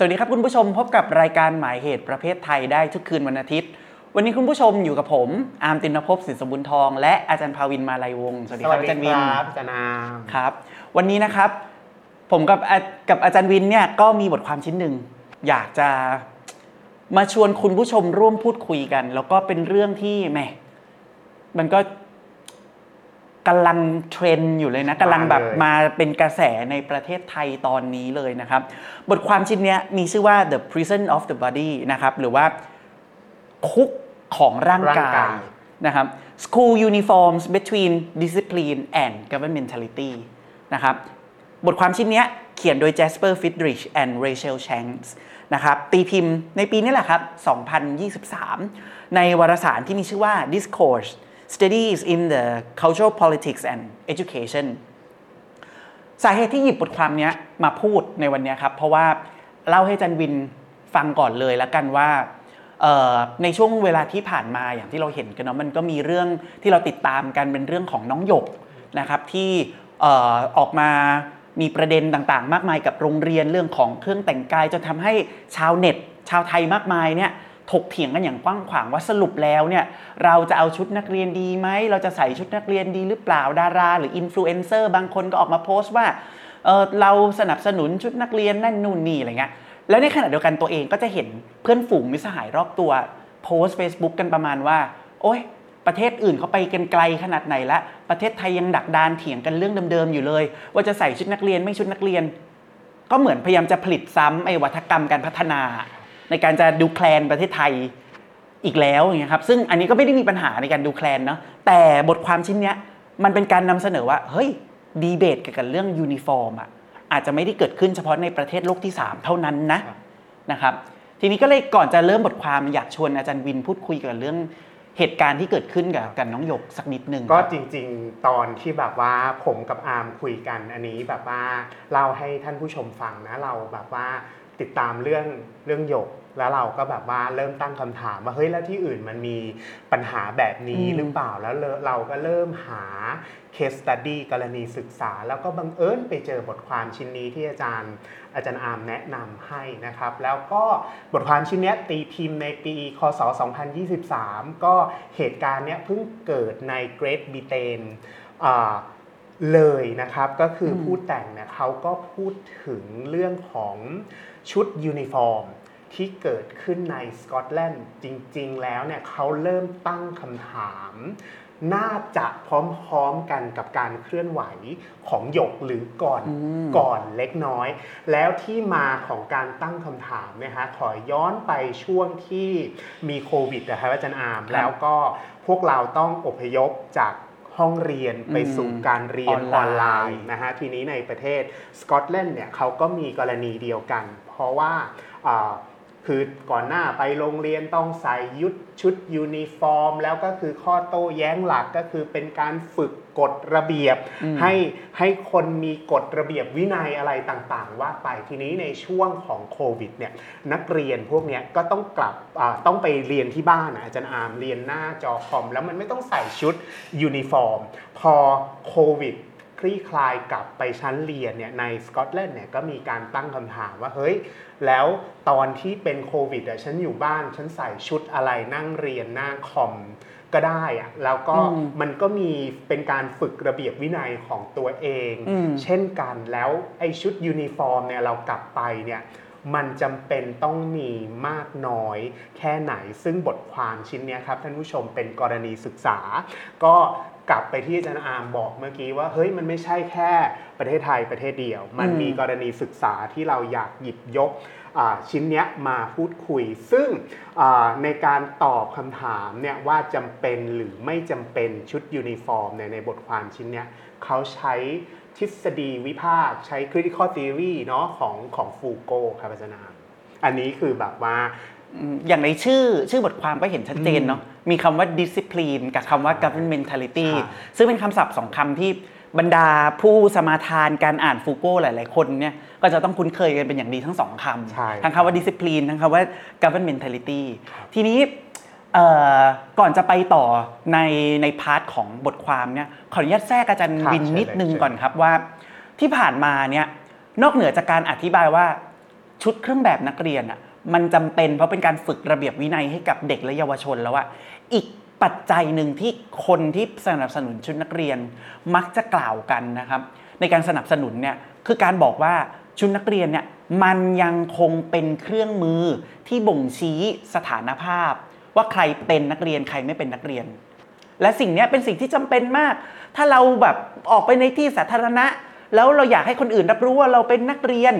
สวัสดีครับคุณผู้ชมพบกับรายการหมายเหตุประเภทไทยได้ทุกคืนวันอาทิตย์ วันนี้คุณผู้ชมอยู่กับผม อาร์มตินภพสินสมบุญทอง และอาจารย์ภาวินมาลัยวงศ์สวัสดีครับอาจารย์วินครับอาจารย์นามครับ วันนี้นะครับ ผมกับอากับอาจารย์วินเนี่ยก็มีบทความชิ้นหนึ่งอยากจะมาชวนคุณผู้ชมร่วมพูดคุยกัน แล้วก็เป็นเรื่องที่แหมมันก็ กำลังเทรนด์อยู่เลยนะกำลังแบบมาเป็นกระแสในประเทศไทยตอนนี้เลยนะครับ บทความชิ้นเนี้ยมีชื่อว่า the prison of the body นะครับ หรือว่าคุกของร่างกายนะครับ school uniforms between discipline and governmentality นะครับ บทความชิ้นเนี้ยเขียนโดย Jasper Friedrich and Rachel Shanks นะครับตีพิมพ์ในปีนี้แหละครับ 2023 ในวารสารที่มีชื่อว่า Discourse Studies in the Cultural Politics and Education สาเหตุที่หยิบบทความนี้มาพูดในวันนี้ครับ เพราะว่าเล่าให้จันวินฟังก่อนเลยแล้วกันว่าในช่วงเวลาที่ผ่านมาอย่างที่เราเห็นกันเนาะมันก็มีเรื่องที่เราติดตามกันเป็นเรื่องของน้องหยกนะครับที่ออกมามีประเด็นต่างๆ มากมายกับโรงเรียนเรื่องของเครื่องแต่งกายจนทำให้ชาวเน็ต ชาวไทยมากมายเนี่ย ถกเถียงกันอย่างกว้างขวางว่าสรุปแล้วเนี่ยเราจะเอาชุดนักเรียนดีไหมเราจะใส่ชุดนักเรียนดีหรือเปล่าดารา หรืออินฟลูเอนเซอร์บางคนก็ออกมาโพสต์ว่าเเราสนับสนุนชุดนักเรียนนั่นนู่นนี่อะไรเงี้ยแล้วในขณะเดียวกันตัวเองก็จะเห็นเพื่อนฝูงมิสหายรอบตัวโพสต์ Facebook กันประมาณว่า โอ๊ยประเทศอื่นเขาไปกันไกลขนาดไหนละประเทศไทยยังดักดานเถียงกันเรื่องเดิมๆอยู่เลย ว่าจะใส่ชุดนักเรียนไม่ชุดนักเรียน ก็เหมือนพยายามจะผลิตซ้ำไอ้วัฒกรรมการพัฒนา ในการจะดูแคลนประเทศไทยอีกแล้วอย่างเงี้ยครับซึ่งอันนี้ก็ไม่ได้มีปัญหาในการดูแคลนเนาะแต่บทความชิ้นเนี้ยมันเป็นการนำเสนอว่าเฮ้ยดีเบตเกี่ยวกับเรื่องยูนิฟอร์มอะอาจจะไม่ได้เกิดขึ้นเฉพาะในประเทศโลกที่ 3 เท่านั้นนะนะครับ ทีนี้ก็เลยก่อนจะเริ่มบทความอยากชวนอาจารย์วินพูดคุยกับเรื่องเหตุการณ์ที่เกิดขึ้นกับกันน้องหยกสักนิดหนึ่งก็จริง ๆ ตอนที่แบบว่าผมกับอาร์มคุยกันอันนี้แบบว่าเล่าให้ท่านผู้ชมฟังนะเราแบบว่า ติดตามเรื่องเรื่องหยก แล้วเราก็แบบว่าเริ่มตั้งคำถามว่าเฮ้ยแล้วที่อื่นมันมีปัญหาแบบนี้หรือเปล่าแล้วเราก็เริ่มหา case study กรณีศึกษา แล้วก็บังเอิญไปเจอบทความชิ้นนี้ที่อาจารย์อาจารย์อาร์มแนะนำให้นะครับ แล้วก็บทความชิ้นนี้ตีพิมพ์ในปีคศ 2023 ก็เหตุการณ์เนี้ยเพิ่งเกิดในเกรทบิเตนเลยนะครับ ก็คือผู้แต่งเนี่ยเขาก็พูดถึงเรื่องของ ชุดยูนิฟอร์มที่เกิดขึ้นในสกอตแลนด์จริง ๆ แล้วเนี่ยเขาเริ่มตั้งคำถาม น่าจะพร้อมๆกันกับการเคลื่อนไหวของหยกหรือก่อนก่อนเล็กน้อย แล้วที่มาของการตั้งคำถามนะฮะขอย้อนไปช่วงที่มีโควิดนะครับอาจารย์อาร์มแล้วก็พวกเราต้องอพยพจากห้องเรียนไปสู่การเรียนออนไลน์นะฮะทีนี้ในประเทศสกอตแลนด์เนี่ยเขาก็มีกรณีเดียวกัน เพราะว่าคือก่อนหน้าไปโรงเรียนต้องใส่ยุดชุดยูนิฟอร์ม แล้วก็คือข้อโต้แย้งหลักก็คือเป็นการฝึกกฎระเบียบ ให้ให้คนมีกฎระเบียบวินัยอะไรต่างๆ ว่าไปทีนี้ในช่วงของโควิดเนี่ยนักเรียนพวกนี้ก็ต้องกลับต้องไปเรียนที่บ้านอาจารย์อาร์มเรียนหน้าจอคอม แล้วมันไม่ต้องใส่ชุดยูนิฟอร์ม พอโควิด คลี่คลายกลับไปชั้นเรียนเนี่ยในสกอตแลนด์เนี่ยก็มีการตั้งคำถามว่าเฮ้ยแล้วตอนที่เป็นโควิดอะฉันอยู่บ้าน ฉันใส่ชุดอะไรนั่งเรียนหน้าคอมก็ได้อะแล้วก็มันก็มีเป็นการฝึกระเบียบวินัยของตัวเอง เช่นกันแล้วไอชุดยูนิฟอร์มเนี่ยเรากลับไปเนี่ยมันจำเป็นต้องมีมากน้อยแค่ไหน ซึ่งบทความชิ้นนี้ครับท่านผู้ชมเป็นกรณีศึกษา ก็ กลับไปที่อาจารย์อาร์มบอกเมื่อกี้ว่าเฮ้ยมันไม่ใช่แค่ประเทศไทยประเทศเดียว มันมีกรณีศึกษาที่เราอยากหยิบยกชิ้นนี้มาพูดคุย ซึ่งในการตอบคำถามเนี่ยว่าจำเป็นหรือไม่จำเป็นชุดยูนิฟอร์มในในบทความชิ้นนี้เขาใช้ทฤษฎีวิพากษ์ใช้ critical theory เนาะของของฟูโกครับอาจารย์อันนี้คือแบบว่า อย่างในชื่อชื่อบทความก็เห็นชัดเจนเนาะมีคำว่า discipline กับคำว่า governmentality ซึ่งเป็นคำศัพท์สองคำที่บรรดาผู้สมาทานการอ่านฟูโก้หลาย ๆ คนเนี่ยก็จะต้องคุ้นเคยกันเป็นอย่างดีทั้งสองคำทั้งคำว่า discipline ทั้งคำว่า governmentality ทีนี้ก่อนจะไปต่อในใน part ของบทความเนี่ยขออนุญาตแทรกอาจารย์วินนิดนึงก่อนครับว่า ที่ผ่านมาเนี่ยนอกเหนือจากการอธิบายว่าชุดเครื่องแบบนักเรียนอะ มันจำเป็นเพราะเป็นการฝึกระเบียบวินัยให้กับเด็กและเยาวชนแล้วอะอีกปัจจัยหนึ่งที่คนที่สนับสนุนชุดนักเรียนมักจะกล่าวกันนะครับ ในการสนับสนุนเนี่ยคือการบอกว่าชุดนักเรียนเนี่ยมันยังคงเป็นเครื่องมือที่บ่งชี้สถานภาพ ว่าใครเป็นนักเรียนใครไม่เป็นนักเรียน และสิ่งนี้เป็นสิ่งที่จำเป็นมาก ถ้าเราแบบออกไปในที่สาธารณะ แล้วเราอยากให้คนอื่นรับรู้ว่าเราเป็นนักเรียน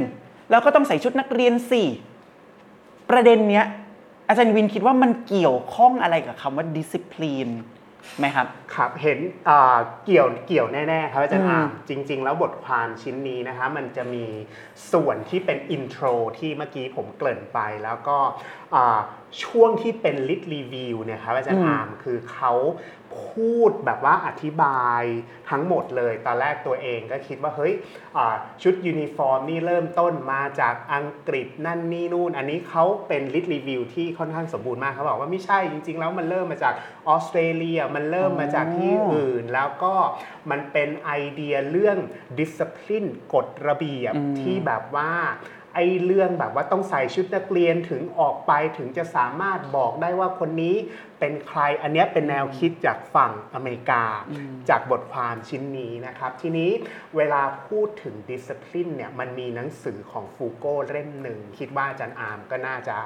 เราก็ต้องใส่ชุดนักเรียนสิ ประเด็นเนี้ยอาจารย์วินคิดว่ามันเกี่ยวข้องอะไรกับคำว่า discipline ไหมครับ ครับเห็นเกี่ยวเกี่ยวแน่ๆครับอาจารย์อามจริง ๆ แล้วบทความชิ้นนี้นะคะมันจะมีส่วนที่เป็น intro ที่เมื่อกี้ผมเกริ่นไปแล้วก็ช่วงที่เป็น lit review เนี่ยครับอาจารย์อาร์มคือเขาพูดแบบว่าอธิบายทั้งหมดเลย ตอนแรกตัวเองก็คิดว่าเฮ้ยชุดยูนิฟอร์มนี่เริ่มต้นมาจากอังกฤษนั่นนี่นู่น อันนี้เขาเป็น lit review ที่ค่อนข้างสมบูรณ์มากเขาบอกว่าไม่ใช่จริง ๆ แล้วมันเริ่มมาจากออสเตรเลียมันเริ่มมาจากที่อื่น แล้วก็มันเป็นไอเดียเรื่องดิสซิ p ลินกฎระเบียบที่แบบว่าไอ้เรื่องแบบว่าต้องใส่ชุดนักเรียนถึงออกไปถึงจะสามารถบอกได้ว่าคนนี้เป็นใครอันนี้เป็นแนวคิดจากฝั่งอเมริกา จากบทความชิ้นนี้นะครับ ทีนี้เวลาพูดถึง discipline เนี่ยมันมีหนังสือของฟูโก้เล่มหนึ่ง คิดว่าอาจารย์อาร์มก็น่าจะ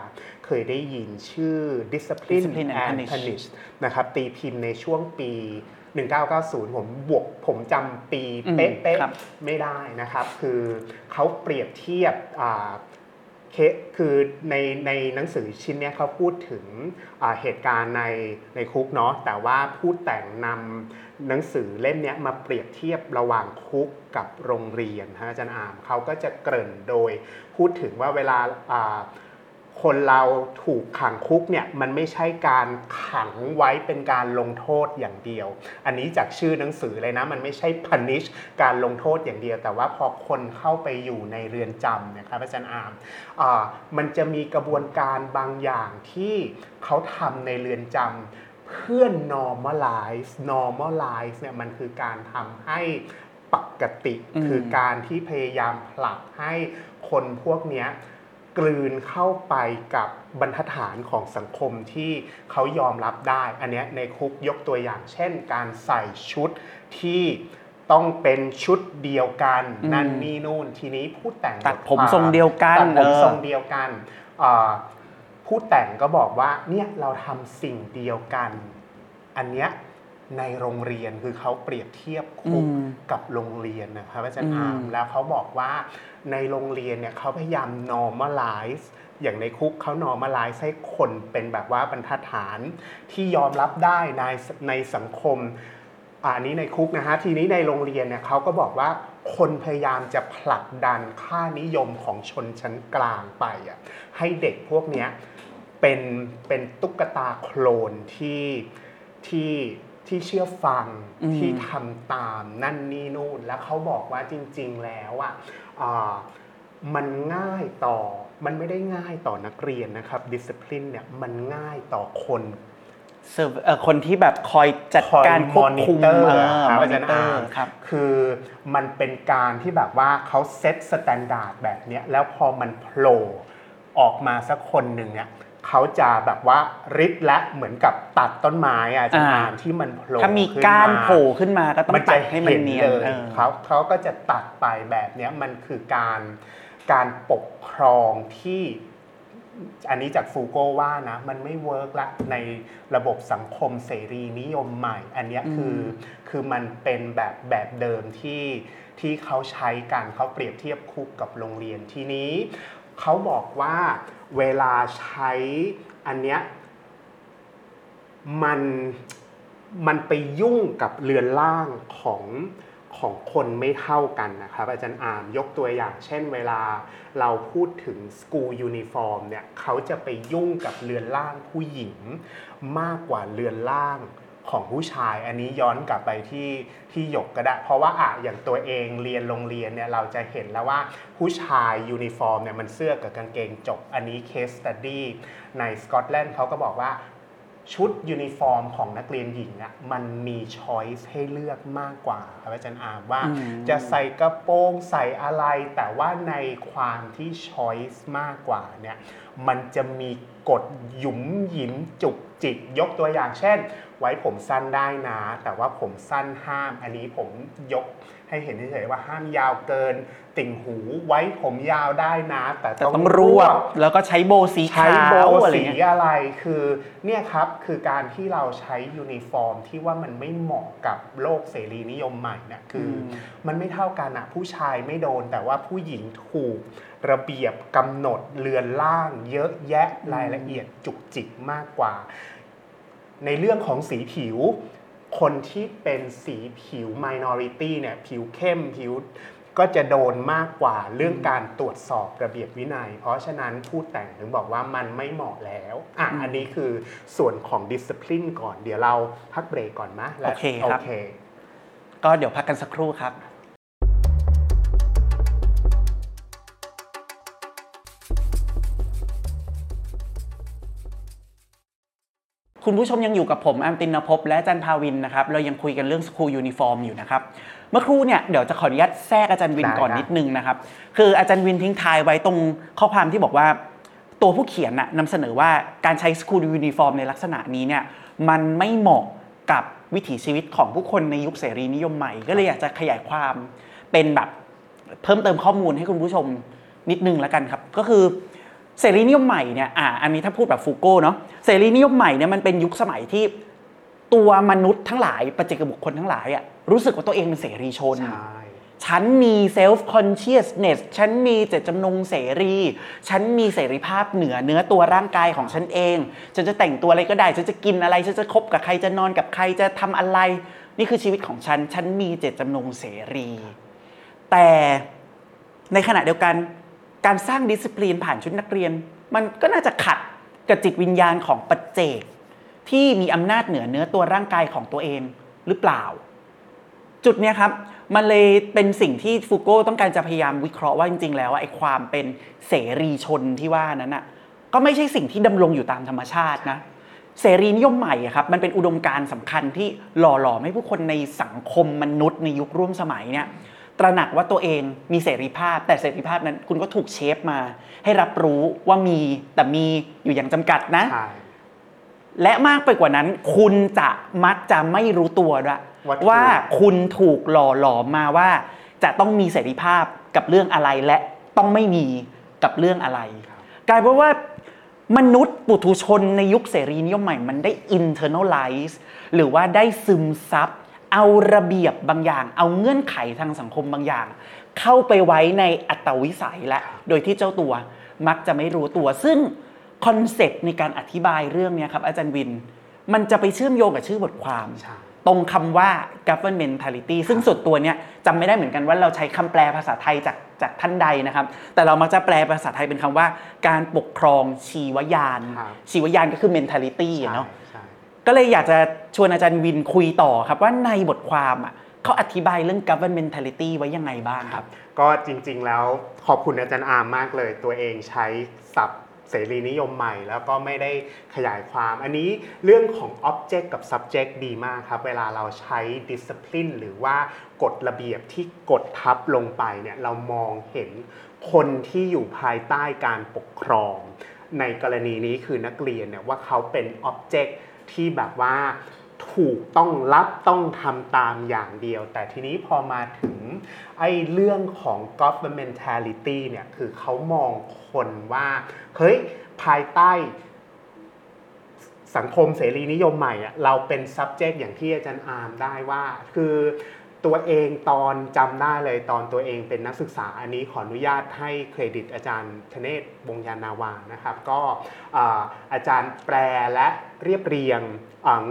เคยได้ยินชื่อ discipline, discipline and punish นะครับตีพิมพ์ในช่วงปี 1990 ผมบวกผมจำปีเป๊ะๆไม่ได้นะครับ คือเขาเปรียบเทียบเคคือในในหนังสือชิ้นนี้เขาพูดถึงเหตุการณ์ในในคุกเนาะแต่ว่าพูดแต่งนำหนังสือเล่มนี้มาเปรียบเทียบระหว่างคุกกับโรงเรียนฮะอาจารย์อามเขาก็จะเกริ่นโดยพูดถึงว่าเวลา คนเราถูกขังคุกเนี่ยมันไม่ใช่การขังไว้เป็นการลงโทษอย่างเดียว อันนี้จากชื่อหนังสือเลยนะ มันไม่ใช่ punish การลงโทษอย่างเดียว แต่ว่าพอคนเข้าไปอยู่ในเรือนจำนะครับอาจารย์อามมันจะมีกระบวนการบางอย่างที่เขาทำในเรือนจำเพื่อ normalize normalize เนี่ยมันคือการทำให้ปกติ คือการที่พยายามผลักให้คนพวกนี้ กลืนเข้าไปกับบรรทัดฐานของสังคมที่เขายอมรับได้ อันนี้ในคุกยกตัวอย่าง เช่น การใส่ชุดที่ต้องเป็นชุดเดียวกัน นั่นนี่นู่นทีนี้ผู้แต่งตัดผมทรงเดียวกันตัดผมทรงเดียวกันผู้แต่งก็บอกว่าเนี่ยเราทำสิ่งเดียวกัน อันเนี้ย ในโรงเรียนคือเขาเปรียบเทียบคุกกับโรงเรียนนะครับอาจารย์อามแล้วเขาบอกว่าในโรงเรียนเนี่ยเขาพยายาม normalize อย่างในคุกเขา normalize ให้คนเป็นแบบว่าบรรทัดฐานที่ยอมรับได้ในในสังคมอันนี้ในคุกนะฮะทีนี้ในโรงเรียนเนี่ยเขาก็บอกว่าคนพยายามจะผลักดันค่านิยมของชนชั้นกลางไปอะให้เด็กพวกนี้เป็นเป็นตุ๊กตาโคลนที่ที่ ที่เชื่อฟังที่ทำตามนั่นนี่นู่น แล้วเขาบอกว่าจริง ๆ แล้วอะมันง่ายต่อมันไม่ได้ง่ายต่อนักเรียนนะครับดิสซิ p ลินเนี่ยมันง่ายต่อคนคนที่แบบคอยจัดการควบคุมครับอาจารย์อาร์มครับคือมันเป็นการที่แบบว่าเขา set standard แบบนี้แล้วพอมันโผล่ออกมาสักคนหนึ่งเนี่ย เขาจะแบบว่าริดและเหมือนกับตัดต้นไม้อะจะอ่านที่มันโผล่ถ้ามีก้านโผล่ขึ้นมาก็ต้องตัดให้มันเนียนเขาเขาก็จะตัดไปแบบนี้มันคือการการปกครองที่อันนี้จากฟูโกว่านะ มันไม่เวิร์กละในระบบสังคมเสรีนิยมใหม่ อันนี้คือคือมันเป็นแบบแบบเดิมที่ที่เขาใช้กันเขาเปรียบเทียบคุกกับโรงเรียนทีนี้ เขาบอกว่าเวลาใช้อันเนี้ยมันมันไปยุ่งกับเรือนร่างของของคนไม่เท่ากันนะครับ อาจารย์อาร์มยกตัวอย่างเช่นเวลาเราพูดถึง school uniform เนี่ยเขาจะไปยุ่งกับเรือนร่างผู้หญิงมากกว่าเรือนร่าง ของผู้ชายอันนี้ย้อนกลับไปที่ที่หยกก็ได้ เพราะว่าอะอย่างตัวเองเรียนโรงเรียนเนี่ยเราจะเห็นแล้วว่าผู้ชายยูนิฟอร์มเนี่ยมันเสื้อกับกางเกงจบ อันนี้ case study ในสกอตแลนด์เขาก็บอกว่าชุดยูนิฟอร์มของนักเรียนหญิงอะมันมี choice ให้เลือกมากกว่าครับอาจารย์อาร์มว่าอืมจะใส่กระโปรงใส่อะไร แต่ว่าในความที่ choice มากกว่าเนี่ย มันจะมีกฎหยุมหยิมจุกจิกยกตัวอย่างเช่น ไว้ผมสั้นได้นะ แต่ว่าผมสั้นห้าม อันนี้ผมยกให้เห็นเฉยๆว่าห้ามยาวเกิน ติ่งหูไว้ผมยาวได้นะ แต่แต่ต้องรวบแล้วก็ใช้โบว์สีใช้ขาวโบว์อะไรสีเงี้ยอะไรคือเนี่ยครับคือการที่เราใช้ยูนิฟอร์มที่ว่ามันไม่เหมาะกับโลกเสรีนิยมใหม่เนี่ยคืออมมันไม่เท่ากันอะผู้ชายไม่โดนแต่ว่าผู้หญิงถูก ระเบียบกำหนดเรือนล่างเยอะแยะรายละเอียดจุกจิกมากกว่า ในเรื่องของสีผิว คนที่เป็นสีผิว minority เนี่ยผิวเข้มผิวก็จะโดนมากกว่าเรื่องการตรวจสอบระเบียบวินัย เพราะฉะนั้นผู้แต่งถึงบอกว่ามันไม่เหมาะแล้ว อะอืมอันนี้คือส่วนของ discipline ก่อน เดี๋ยวเราพักเบรกก่อนนะและโอเคครับ โอเค ก็เดี๋ยวพักกันสักครู่ครับ คุณผู้ชมยังอยู่กับผมอาร์มตินภพและอาจารย์ภาวินนะครับ เรายังคุยกันเรื่อง school uniform อยู่นะครับ เมื่อครู่เนี่ยเดี๋ยวจะขออนุญาตแทรกอาจารย์วินได้ก่อนได้นิดนึงนะครับ คืออาจารย์วินทิ้งท้ายไว้ตรงข้อความที่บอกว่า ตัวผู้เขียนน่ะนำเสนอว่าการใช้ school uniform ในลักษณะนี้เนี่ยมันไม่เหมาะกับวิถีชีวิตของผู้คนในยุคเสรีนิยมใหม่ ก็เลยอยากจะขยายความเป็นแบบเพิ่มเติมข้อมูลให้คุณผู้ชมนิดนึงแล้วกันครับ ก็คือ เสรีนิยมใหม่เนี่ยอ่าอันนี้ถ้าพูดแบบฟูโก้เนาะเสรีนิยมใหม่เนี่ยมันเป็นยุคสมัยที่ตัวมนุษย์ทั้งหลายปัจเจกบุคคลทั้งหลายอะรู้สึกว่าตัวเองเป็นเสรีชนใช่ฉันมี self consciousness ฉันมีเจตจำนงเสรี ฉันมีเสรีภาพเหนือเนื้อตัวร่างกายของฉันเอง ฉันจะแต่งตัวอะไรก็ได้ ฉันจะกินอะไร ฉันจะคบกับใคร จะนอนกับใคร จะทำอะไร นี่คือชีวิตของฉัน ฉันมีเจตจำนงเสรี แต่ในขณะเดียวกัน การสร้างดิสซิ p ลินผ่านชุดนักเรียน มันก็น่าจะขัดกับจิตวิญญาณของปัจเจก ที่มีอำนาจเหนือเนื้อตัวร่างกายของตัวเองหรือเปล่า จุดเนี้ยครับมันเลยเป็นสิ่งที่ฟูโก้ต้องการจะพยายามวิเคราะห์ว่าจริง ๆ แล้วไอ้ความเป็นเสรีชนที่ว่านั้นอะก็ไม่ใช่สิ่งที่ดำรงอยู่ตามธรรมชาตินะเสรีนิยมใหม่อะครับมันเป็นอุดมการณ์สำคัญที่หล่อหลอมให้ผู้คนในสังคมมนุษย์ในยุคร่วมสมัยเนี่ย ตระหนักว่าตัวเองมีเสรีภาพ แต่เสรีภาพนั้นคุณก็ถูกเชฟมา ให้รับรู้ว่ามีแต่มีอยู่อย่างจำกัดนะใช่และมากไปกว่านั้น คุณจะมักจะไม่รู้ตัวด้วยว่าถูกว่าคุณถูกหล่อหลอมมาว่า จะต้องมีเสรีภาพกับเรื่องอะไรและต้องไม่มีกับเรื่องอะไร กลายเป็นว่ามนุษย์ปุถุชนในยุคเสรีนิยมใหม่มันได้ internalize หรือว่าได้ซึมซับ เอาระเบียบบางอย่าง เอาเงื่อนไขทางสังคมบางอย่าง เข้าไปไว้ในอัตวิสัยและ โดยที่เจ้าตัวมักจะไม่รู้ตัว ซึ่งคอนเซปต์ในการอธิบายเรื่องเนี้ยครับ อาจารย์วิน มันจะไปเชื่อมโยงกับชื่อบทความใช่ตรงคำว่า governmentality ซึ่งส่วนตัวเนี่ยจำไม่ได้เหมือนกันว่าเราใช้คำแปลภาษาไทยจากจากท่านใดนะครับ แต่เรามักจะแปลภาษาไทยเป็นคำว่า การปกครองชีวยานครับชีวยานก็คือ mentality อะเนาะใช่ ก็เลยอยากจะชวนอาจารย์วินคุยต่อครับว่าในบทความอะเขาอธิบายเรื่อง governmentality ไว้ยังไงบ้างครับ ก็จริงๆแล้วขอบคุณอาจารย์อาร์มมากเลย ตัวเองใช้ศัพท์เสรีนิยมใหม่ แล้วก็ไม่ได้ขยายความ อันนี้เรื่องของ object กับ subject ดีมากครับ เวลาเราใช้ discipline หรือว่ากฎระเบียบที่กดทับลงไปเนี่ยเรามองเห็นคนที่อยู่ภายใต้การปกครอง ในกรณีนี้คือนักเรียนเนี่ยว่าเขาเป็น object ที่แบบว่าถูกต้องรับต้องทำตามอย่างเดียว แต่ทีนี้พอมาถึงไอ้เรื่องของ governmentality เนี่ยคือเขามองคนว่า เฮ้ย ภายใต้สังคมเสรีนิยมใหม่เราเป็น subject อย่างที่อาจารย์อาร์มได้ว่า คือ ตัวเองตอนจำได้เลยตอนตัวเองเป็นนักศึกษาอันนี้ขออนุญาตให้เครดิตอาจารย์ธเนศวงยานาวานะครับ ก็อาจารย์แปลและเรียบเรียง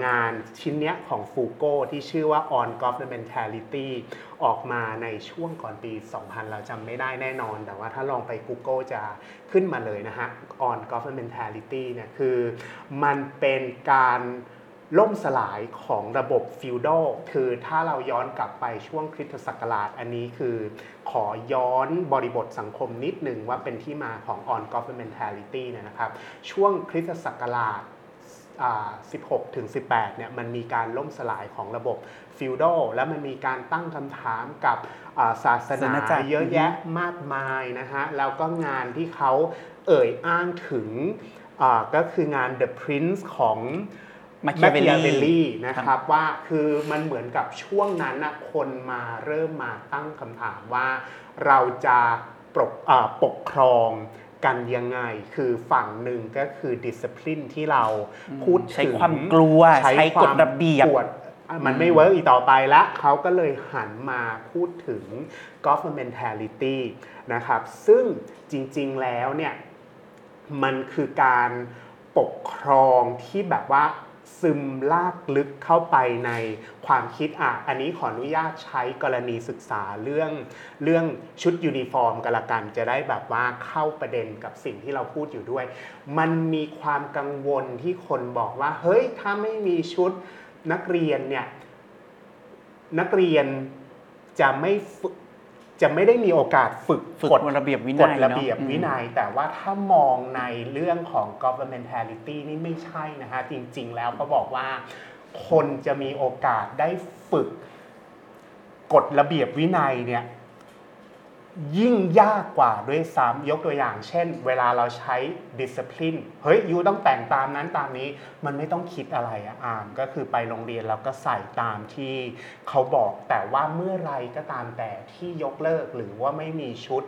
งานชิ้นเนี้ยของฟูโก้ที่ชื่อว่า on governmentality ออกมาในช่วงก่อนปี 2000 เราจำไม่ได้แน่นอน แต่ว่าถ้าลองไป Google จะขึ้นมาเลยนะฮะ on governmentality เนี่ยคือมันเป็นการ ล่มสลายของระบบฟิวดอลคือถ้าเราย้อนกลับไปช่วงคริสตศักราชอันนี้คือ ขอย้อนบริบทสังคมนิดหนึ่งว่าเป็นที่มาของ on governmentality เนี่ยนะครับ ช่วงคริสตศักราชอ่า16ถึง18เนี่ยมันมีการล่มสลายของระบบฟิวดอลแล้วมันมีการตั้งคำถามกับอ่าศาสศาสนานาจักรเยอะแยะมากมายนะฮะแล้วก็งานที่เขาเอ่ยอ้างถึงอ่าก็คืองาน The Prince ของ Machiavelli นะครับว่าคือมันเหมือนกับช่วงนั้นนะคนมาเริ่มมาตั้งคำถามว่าเราจะปกอ่าปกครองกันยังไง คือฝั่งหนึ่งก็คือดิสซิ p ลินที่เราพูดถึงใช้ความกลัว ใช้กฎระเบียบกวดมันไม่ work อีกต่อไปแล้วเขาก็เลยหันมาพูดถึง governmentality นะครับ ซึ่งจริงๆแล้วเนี่ย มันคือการปกครองที่แบบว่า ซึมลากลึกเข้าไปในความคิดอะอันนี้ขออนุญาตใช้กรณีศึกษาเรื่องเรื่องชุดยูนิฟอร์มกันละกันจะได้แบบว่าเข้าประเด็นกับสิ่งที่เราพูดอยู่ด้วย มันมีความกังวลที่คนบอกว่า เฮ้ยถ้าไม่มีชุดนักเรียนเนี่ยนักเรียนจะไม่ จะไม่ได้มีโอกาสฝึกฝึกกฎระเบียบวิกนัฎยระเนาะเบียบอืมวินัย แต่ว่าถ้ามองในเรื่องของ governmentality นี่ไม่ใช่นะฮะจริง ๆ แล้วเขาบอกว่าคนจะมีโอกาสได้ฝึกกฎระเบียบวินัยเนี่ย ยิ่งยากกว่าด้วยซ้ำยกตัวอย่าง เช่น เวลาเราใช้ discipline เฮ้ยยูต้องแต่งตามนั้นตามนี้ มันไม่ต้องคิดอะไรอะอามก็คือไปโรงเรียนแล้วก็ใส่ตามที่เขาบอกแต่ว่าเมื่อไรก็ตามแต่ที่ยกเลิกหรือว่าไม่มีชุด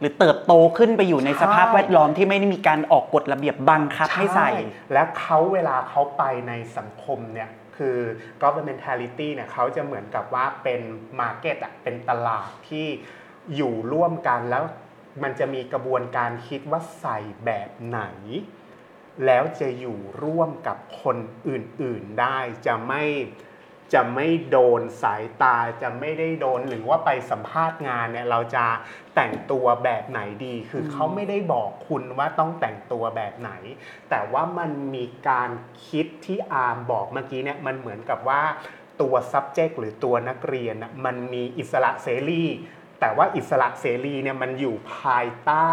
หรือเติบโตขึ้นไปอยู่ในใช่สภาพแวดล้อมที่ไม่ได้มีการออกกฎระเบียบบังคับให้ใส่ และเขาเวลาเขาไปในสังคมเนี่ยคือ governmentality เนี่ยเขาจะเหมือนกับว่าเป็น market อะเป็นตลาดที่ อยู่ร่วมกันแล้วมันจะมีกระบวนการคิดว่าใส่แบบไหน แล้วจะอยู่ร่วมกับคนอื่นๆได้จะไม่จะไม่โดนสายตาจะไม่ได้โดนหรือว่าไปสัมภาษณ์งานเนี่ยเราจะแต่งตัวแบบไหนดี คือเขาไม่ได้บอกคุณว่าต้องแต่งตัวแบบไหน แต่ว่ามันมีการคิดที่อาร์มบอกเมื่อกี้เนี่ยมันเหมือนกับว่าตัว subject หรือตัวนักเรียนน่ะมันมีอิสระเสรี แต่ว่าอิสระเสรีเนี่ยมันอยู่ภายใต้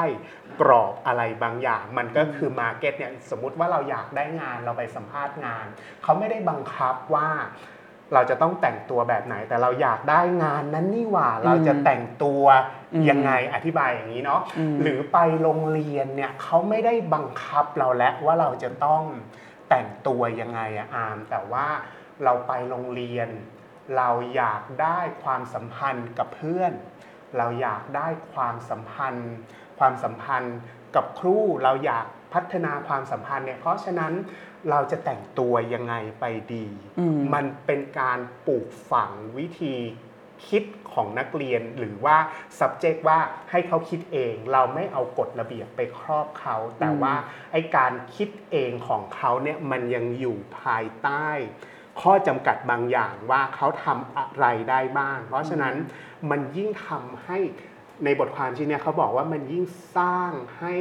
กรอบอะไรบางอย่าง มันก็คือมาเก็ตเนี่ยสมมุติว่าเราอยากได้งานเราไปสัมภาษณ์งาน เขาไม่ได้บังคับว่าเราจะต้องแต่งตัวแบบไหน แต่เราอยากได้งานนั้นนี่หว่า เราจะแต่งตัวอืมยังไงอธิบายอย่างนี้เนาะอืมหรือไปโรงเรียนเนี่ยเขาไม่ได้บังคับเราแล้วว่าเราจะต้องแต่งตัวยังไงอะอาม แต่ว่าเราไปโรงเรียน เราอยากได้ความสัมพันธ์กับเพื่อน เราอยากได้ความสัมพันธ์ ความสัมพันธ์กับครูเราอยากพัฒนาความสัมพันธ์เนี่ยเพราะฉะนั้นเราจะแต่งตัวยังไงไปดีอืมมันเป็นการปลูกฝังวิธีคิดของนักเรียนหรือว่า subject ว่าให้เขาคิดเอง เราไม่เอากฎระเบียบไปครอบเขา แต่ว่าไอการคิดเองของเขาเนี่ยมันยังอยู่ภายใต้ ข้อจำกัดบางอย่างว่าเขาทำอะไรได้บ้าง เพราะฉะนั้นมันยิ่งทำให้ในบทความชิ้นนี้เขาบอกว่ามันยิ่งสร้างให้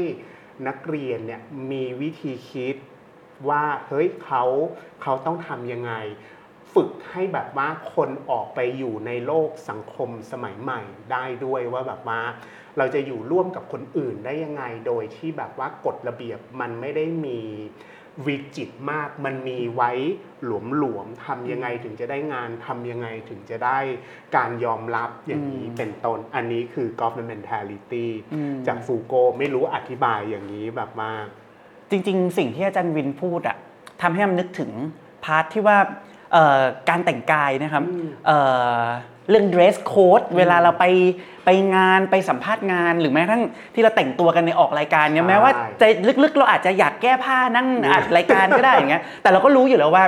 นักเรียนเนี่ยมีวิธีคิดว่าเฮ้ยเขาเขาต้องทำยังไง ฝึกให้แบบว่าคนออกไปอยู่ในโลกสังคมสมัยใหม่ได้ด้วยว่าแบบว่า เราจะอยู่ร่วมกับคนอื่นได้ยังไง โดยที่แบบว่ากฎระเบียบมันไม่ได้มี วิจิตมากมันมีไว้หลวมๆทำยังไงถึงจะได้งานทำยังไงถึงจะได้การยอมรับอย่างนี้อืมเป็นต้นอันนี้คือ governmentality อืมจากฟูโกไม่รู้อธิบายอย่างนี้แบบว่าจริง ๆ สิ่งที่อาจารย์วินพูดอะทำให้มันนึกถึงพาร์ทที่ว่าเอ่อการแต่งกายนะครับอืม เอ่อเรื่อง dress code เวลาเราไปไปงานไปสัมภาษณ์งาน หรือแม้กระทั่งที่เราแต่งตัวกันในออกรายการเนี่ยแม้ว่าใจลึกๆ เราอาจจะอยากแก้ผ้านั่งอัดรายการก็ได้อย่างเงี้ยแต่เราก็รู้อยู่แล้วว่า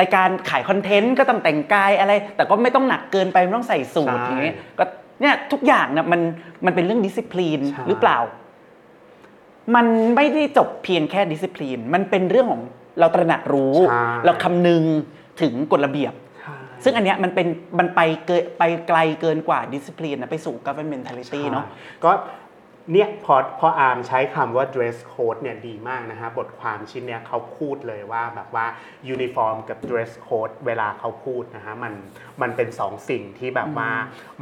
รายการขายคอนเทนต์ก็ต้องแต่งกายอะไร แต่ก็ไม่ต้องหนักเกินไปไม่ต้องใส่สูทอย่างเงี้ยก็เนี่ยทุกอย่างนะมันมันเป็นเรื่องดิสซิ p ลินใช่หรือเปล่า มันไม่ได้จบเพียงแค่ดิสซิ p ลินมันเป็นเรื่องของเราตระหนักรู้ใช่เราคำนึงถึงกฎระเบียบใช่ ซึ่งอันเนี้ยมันเป็นมันไปเกินไปไกลเกินกว่าดิสซิ p ลินนะไปสู่ governmentality เนาะก็ เนี่ยพอพออาร์มใช้คำว่า dress code เนี่ยดีมากนะฮะบทความชิ้นเนี้ยเขาพูดเลยว่าแบบว่า uniform กับ dress code เวลาเขาพูดนะฮะมันมันเป็นสองสิ่งที่แบบว่า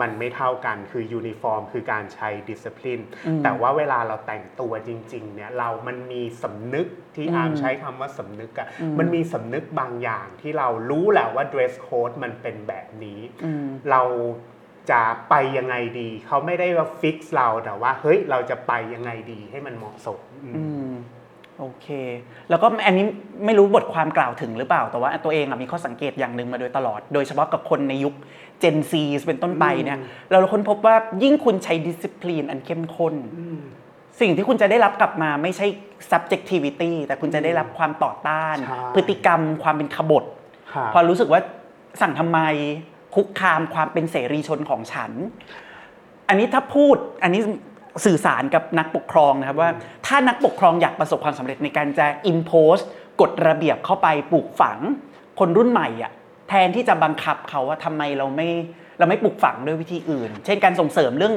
มันไม่เท่ากันคือ uniform คือการใช้ discipline อืมแต่ว่าเวลาเราแต่งตัวจริงๆเนี่ยเรามันมีสำนึกที่อืมอาร์มใช้คำว่าสำนึกอะอืมมันมีสำนึกบางอย่างที่เรารู้แหละว่า dress code มันเป็นแบบนี้อืมเรา จะไปยังไงดี เขาไม่ได้ว่าฟิกซ์เราแต่ว่า เฮ้ยเราจะไปยังไงดีให้มันเหมาะสมอืมอืมโอเค แล้วก็อันนี้ไม่รู้บทความกล่าวถึงหรือเปล่า แต่ว่าตัวเองอะมีข้อสังเกตอย่างหนึ่งมาโดยตลอด โดยเฉพาะกับคนในยุค Gen Z เป็นต้นไปเนี่ยอืมเราค้นพบว่ายิ่งคุณใช้ discipline อันเข้มข้นอืมสิ่งที่คุณจะได้รับกลับมาไม่ใช่ subjectivity แต่คุณจะได้รับความต่อต้านใช่พฤติกรรมความเป็นขบฏครับพอรู้สึกว่าสั่งทำไม คุกคามความเป็นเสรีชนของฉัน อันนี้ถ้าพูดอันนี้สื่อสารกับนักปกครองนะครับว่า ถ้านักปกครองอยากประสบความสำเร็จในการจะ impose กฎระเบียบเข้าไปปลูกฝัง คนรุ่นใหม่อะแทนที่จะบังคับเขาว่าทำไมเราไม่เราไม่ปลูกฝังด้วยวิธีอื่น เช่นการส่งเสริมเรื่อง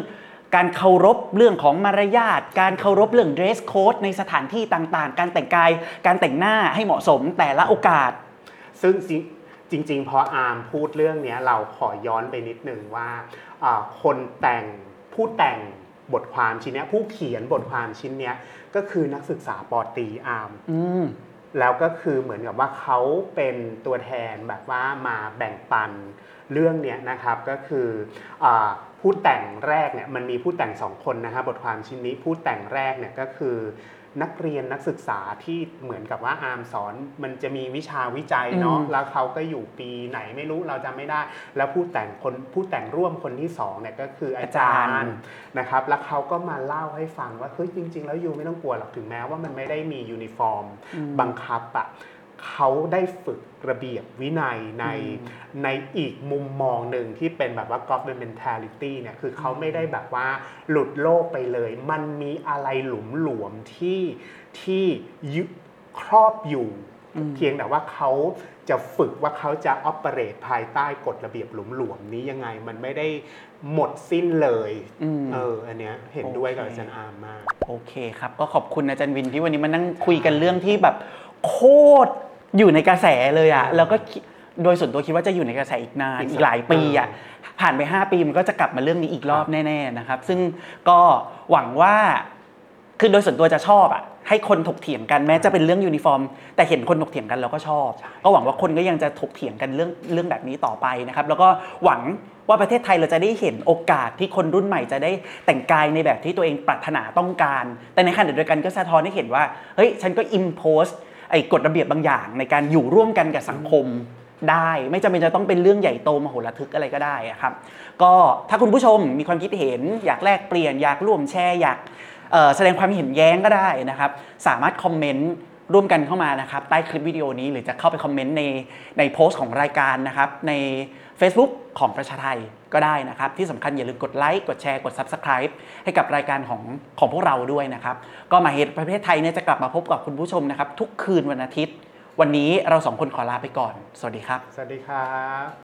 การเคารพเรื่องของมารยาท การเคารพเรื่อง dress code ในสถานที่ต่างๆ การแต่งกาย การแต่งหน้าให้เหมาะสมแต่ละโอกาส ซึ่ง จริงจริงๆ พออาร์มพูดเรื่องเนี้ยเราขอย้อนไปนิดนึงว่าอ่าคนแต่งผู้แต่งบทความชิ้นเนี้ยผู้เขียนบทความชิ้นเนี้ยก็คือนักศึกษาปอตรีอาร์มอืมแล้วก็คือเหมือนกับว่าเขาเป็นตัวแทนแบบว่ามาแบ่งปันเรื่องเนี้ยนะครับก็คืออาผู้แต่งแรกเนี่ยมันมีผู้แต่งสองคนนะครับบทความชิ้นนี้ผู้แต่งแรกเนี่ยก็คือ นักเรียนนักศึกษาที่เหมือนกับว่าอาร์มสอนมันจะมีวิชาวิจัยเนาะอืมแล้วเขาก็อยู่ปีไหนไม่รู้เราจำไม่ได้ แล้วผู้แต่งคนผู้แต่งร่วมคนที่สองเนี่ยก็คืออาจารย์นะครับ แล้วเขาก็มาเล่าให้ฟังว่าเฮ้ยจริง ๆ แล้ว you ไม่ต้องกลัวหรอกถึงแม้ว่ามันไม่ได้มียูนิฟอร์มอืมบังคับอะ่ะ เขาได้ฝึกระเบียบวินัยในอืมในอีกมุมมองหนึ่งที่เป็นแบบว่า governmentality เนี่ยคือเขาไม่ได้แบบว่าหลุดโลกไปเลย มันมีอะไรหลุมหลวมที่ที่ยึดครอบอยู่อืมเพียงแต่ว่าเขาจะฝึกว่าเขาจะ operate ภายใต้กฎระเบียบหลุมหลวมนี้ยังไงมันไม่ได้หมดสิ้นเลยอืมเอออันเนี้ยเห็นด้วยกับโออาเคจารย์อาร์มมาก โอเคครับ ก็ขอบคุณอาจารย์วินที่วันนี้มานั่งคุยกันเรื่องที่แบบโคตร อยู่ในกระแสเลยอะอืมแล้วก็คิดโดยส่วนตัวคิดว่าจะอยู่ในกระแสอีกนานอีกสักอีกหลายปีอะเอผ่านไป 5 ปีมันก็จะกลับมาเรื่องนี้อีกรอบครับแน่ๆนะครับ ซึ่งก็หวังว่าคือโดยส่วนตัวจะชอบอะให้คนถกเถียงกันแม้จะเป็นเรื่องยูนิฟอร์ม แต่เห็นคนถกเถียงกันเราก็ชอบ ก็หวังว่าคนก็ยังจะถกเถียงกันเรื่องเรื่องแบบนี้ต่อไปนะครับ แล้วก็หวังว่าประเทศไทยเราจะได้เห็นโอกาสที่คนรุ่นใหม่จะได้แต่งกายในแบบที่ตัวเองปรารถนาต้องการ แต่ในขณะเดียวกันก็สะท้อนให้เห็นว่าเฮ้ยฉันก็ impose ไอ้กฎระเบียบบางอย่างในการอยู่ร่วมกันกับสังคมได้ ไม่จำเป็นจะต้องเป็นเรื่องใหญ่โตมโหฬารทึกอะไรก็ได้อะครับ ก็ถ้าคุณผู้ชมมีความคิดเห็น อยากแลกเปลี่ยน อยากร่วมแชร์อยากแสดงความเห็นแย้งก็ได้นะครับ สามารถคอมเมนต์ร่วมกันเข้ามานะครับ ใต้คลิปวิดีโอนี้หรือจะเข้าไปคอมเมนต์ในในโพสต์ของรายการนะครับใน Facebook ของประชาไทย ก็ได้นะครับ ที่สำคัญอย่าลืมกดไลค์กดแชร์กด Subscribe ให้กับรายการของของพวกเราด้วยนะครับก็มาเฮดประเทศไทยเนี่ยจะกลับมาพบกับคุณผู้ชมนะครับทุกคืนวันอาทิตย์ วันนี้เราสองคนขอลาไปก่อน สวัสดีครับ สวัสดีครับ